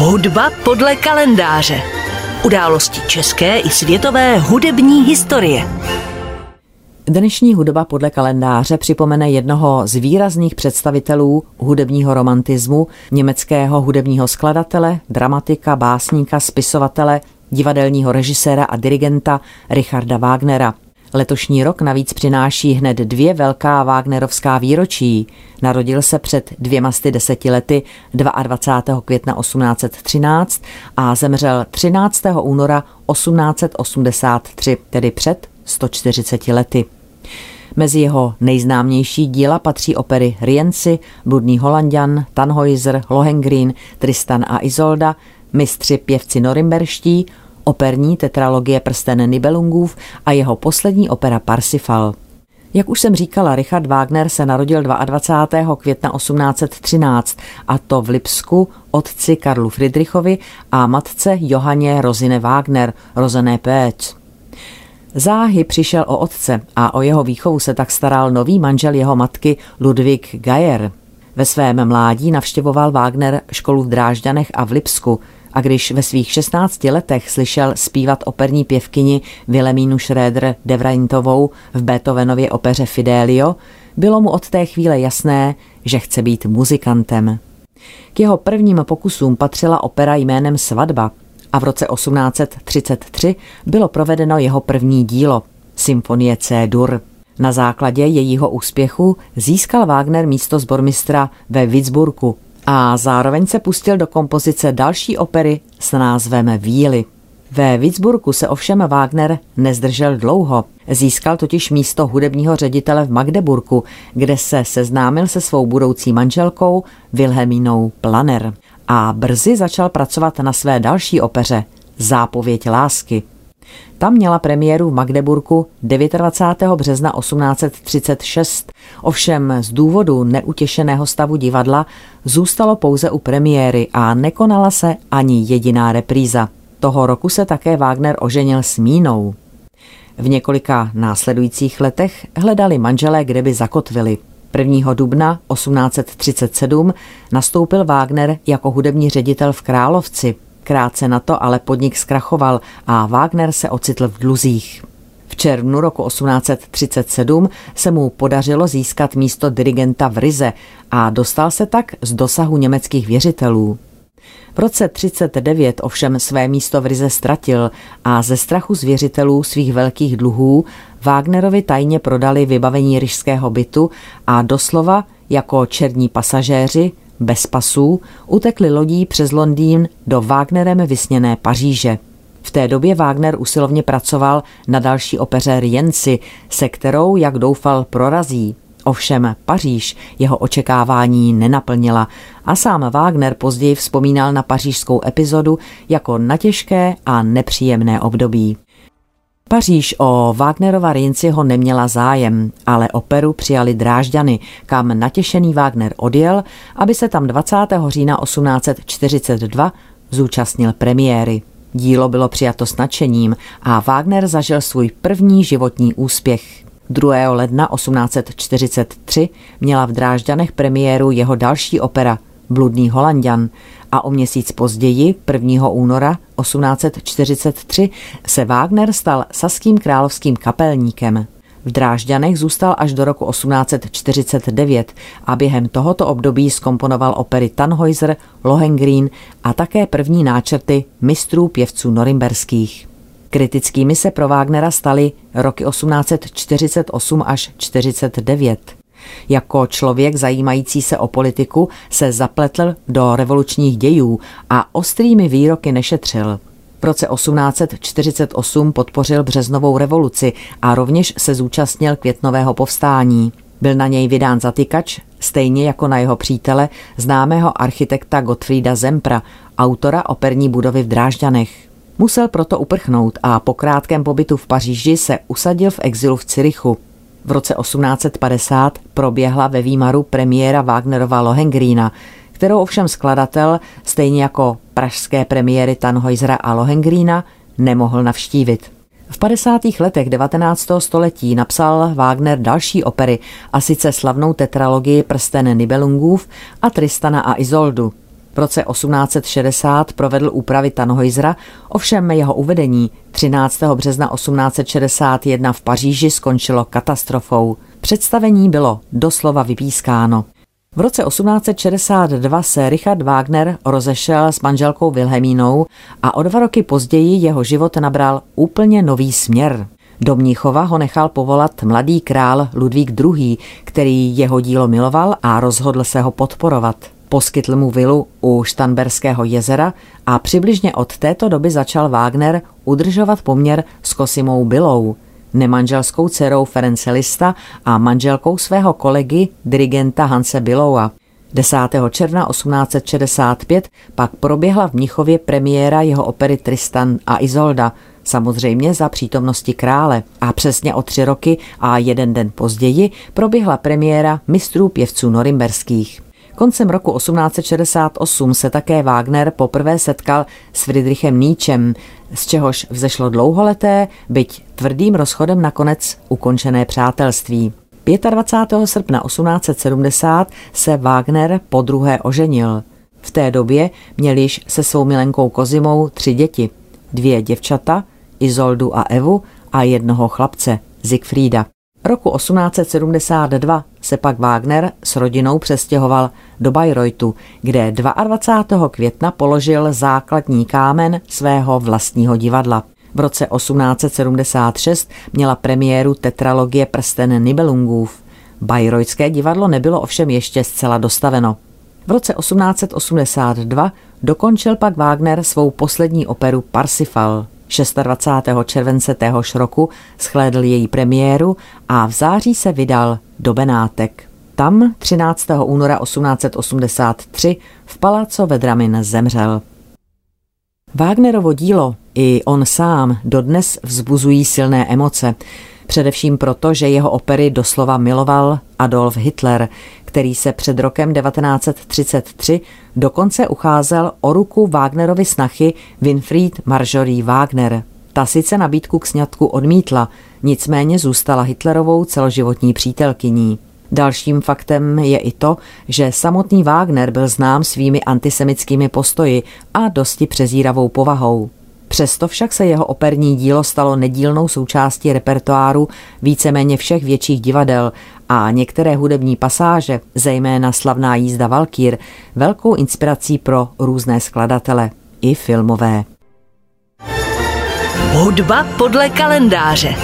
Hudba podle kalendáře. Události české i světové hudební historie. Dnešní hudba podle kalendáře připomene jednoho z výrazných představitelů hudebního romantismu, německého hudebního skladatele, dramatika, básníka, spisovatele, divadelního režiséra a dirigenta Richarda Wagnera – Letošní rok navíc přináší hned dvě velká Wagnerovská výročí. Narodil se před dvěma sty deseti lety 22. května 1813 a zemřel 13. února 1883, tedy před 140 lety. Mezi jeho nejznámější díla patří opery Rienci, Bludný Holandian, Tannhäuser, Lohengrin, Tristan a Isolda, mistři pěvci norimberští, operní tetralogie Prsten Nibelungův a jeho poslední opera Parsifal. Jak už jsem říkala, Richard Wagner se narodil 22. května 1813 a to v Lipsku otci Karlu Friedrichovi a matce Johanně Rozine Wagner, rozené Péc. Záhy přišel o otce a o jeho výchovu se tak staral nový manžel jeho matky Ludwig Geyer. Ve svém mládí navštěvoval Wagner školu v Drážďanech a v Lipsku, a když ve svých 16 letech slyšel zpívat operní pěvkyni Vilemínu Schröder Devraintovou v Beethovenově opeře Fidelio, bylo mu od té chvíle jasné, že chce být muzikantem. K jeho prvním pokusům patřila opera jménem Svatba a v roce 1833 bylo provedeno jeho první dílo, Symfonie C-dur. Na základě jejího úspěchu získal Wagner místo zbormistra ve Witzburgu a zároveň se pustil do kompozice další opery s názvem Víly. Ve Witzburgu se ovšem Wagner nezdržel dlouho. Získal totiž místo hudebního ředitele v Magdeburku, kde se seznámil se svou budoucí manželkou Wilhelmínou Planer a brzy začal pracovat na své další opeře Zápověď lásky. Tam měla premiéru v Magdeburku 29. března 1836. Ovšem z důvodu neutěšeného stavu divadla zůstalo pouze u premiéry a nekonala se ani jediná repríza. Toho roku se také Wagner oženil s Mínou. V několika následujících letech hledali manželé, kde by zakotvili. 1. dubna 1837 nastoupil Wagner jako hudební ředitel v Královci – Krátce na to ale podnik zkrachoval a Wagner se ocitl v dluzích. V červnu roku 1837 se mu podařilo získat místo dirigenta v Rize a dostal se tak z dosahu německých věřitelů. V roce 39 ovšem své místo v Rize ztratil a ze strachu z věřitelů svých velkých dluhů Wagnerovi tajně prodali vybavení ryžského bytu a doslova jako černí pasažéři bez pasů utekli lodí přes Londýn do Wagnerem vysněné Paříže. V té době Wagner usilovně pracoval na další opeře Rienci, se kterou, jak doufal, prorazí. Ovšem Paříž jeho očekávání nenaplnila a sám Wagner později vzpomínal na pařížskou epizodu jako na těžké a nepříjemné období. Paříž o Wagnerova Rinciho neměla zájem, ale operu přijali Drážďany, kam natěšený Wagner odjel, aby se tam 20. října 1842 zúčastnil premiéry. Dílo bylo přijato s nadšením a Wagner zažil svůj první životní úspěch. 2. ledna 1843 měla v Drážďanech premiéru jeho další opera Bludný Holandian a o měsíc později, 1. února 1843, se Wagner stal saským královským kapelníkem. V Drážďanech zůstal až do roku 1849 a během tohoto období skomponoval opery Tannhäuser, Lohengrin a také první náčrty mistrů pěvců norimberských. Kritickými se pro Wagnera staly roky 1848 až 49. Jako člověk zajímající se o politiku se zapletl do revolučních dějů a ostrými výroky nešetřil. V roce 1848 podpořil březnovou revoluci a rovněž se zúčastnil květnového povstání. Byl na něj vydán zatykač, stejně jako na jeho přítele, známého architekta Gottfrieda Zempra, autora operní budovy v Drážďanech. Musel proto uprchnout a po krátkém pobytu v Paříži se usadil v exilu v Cirichu. V roce 1850 proběhla ve Výmaru premiéra Wagnerova Lohengrína, kterou ovšem skladatel, stejně jako pražské premiéry Tannhäusera a Lohengrína, nemohl navštívit. V 50. letech 19. století napsal Wagner další opery, a sice slavnou tetralogii Prsten Nibelungův a Tristana a Izoldu. V roce 1860 provedl úpravy Tannhäusera, ovšem jeho uvedení 13. března 1861 v Paříži skončilo katastrofou. Představení bylo doslova vypískáno. V roce 1862 se Richard Wagner rozešel s manželkou Wilhelmínou a o dva roky později jeho život nabral úplně nový směr. Do Mníchova ho nechal povolat mladý král Ludvík II., který jeho dílo miloval a rozhodl se ho podporovat. Poskytl mu vilu u Štanberského jezera a přibližně od této doby začal Wagner udržovat poměr s Kosimou Bilou, nemanželskou dcerou Ference Lista a manželkou svého kolegy, dirigenta Hanse Biloua. 10. června 1865 pak proběhla v Mnichově premiéra jeho opery Tristan a Izolda, samozřejmě za přítomnosti krále. A přesně o tři roky a jeden den později proběhla premiéra mistrů pěvců norimberských. Koncem roku 1868 se také Wagner poprvé setkal s Friedrichem Nietzschem, z čehož vzešlo dlouholeté, byť tvrdým rozchodem nakonec ukončené přátelství. 25. srpna 1870 se Wagner po druhé oženil. V té době měl již se svou milenkou Kozimou tři děti. Dvě děvčata, Izoldu a Evu a jednoho chlapce, Siegfrieda. Roku 1872 se pak Wagner s rodinou přestěhoval do Bayreuthu, kde 22. května položil základní kámen svého vlastního divadla. V roce 1876 měla premiéru tetralogie Prsten Nibelungův. Bayreuthské divadlo nebylo ovšem ještě zcela dostaveno. V roce 1882 dokončil pak Wagner svou poslední operu Parsifal. 26. července téhož roku schlédl její premiéru a v září se vydal do Benátek. Tam 13. února 1883 v Paláco Vedramin zemřel. Wagnerovo dílo i on sám dodnes vzbuzují silné emoce, především proto, že jeho opery doslova miloval Adolf Hitler, který se před rokem 1933 dokonce ucházel o ruku Wagnerovi snachy Winfried Marjorie Wagner. Ta sice nabídku k sňatku odmítla, nicméně zůstala Hitlerovou celoživotní přítelkyní. Dalším faktem je i to, že samotný Wagner byl znám svými antisemickými postoji a dosti přezíravou povahou. Přesto však se jeho operní dílo stalo nedílnou součástí repertoáru víceméně všech větších divadel a některé hudební pasáže, zejména slavná jízda Valkýr, velkou inspirací pro různé skladatele, i filmové. Hudba podle kalendáře.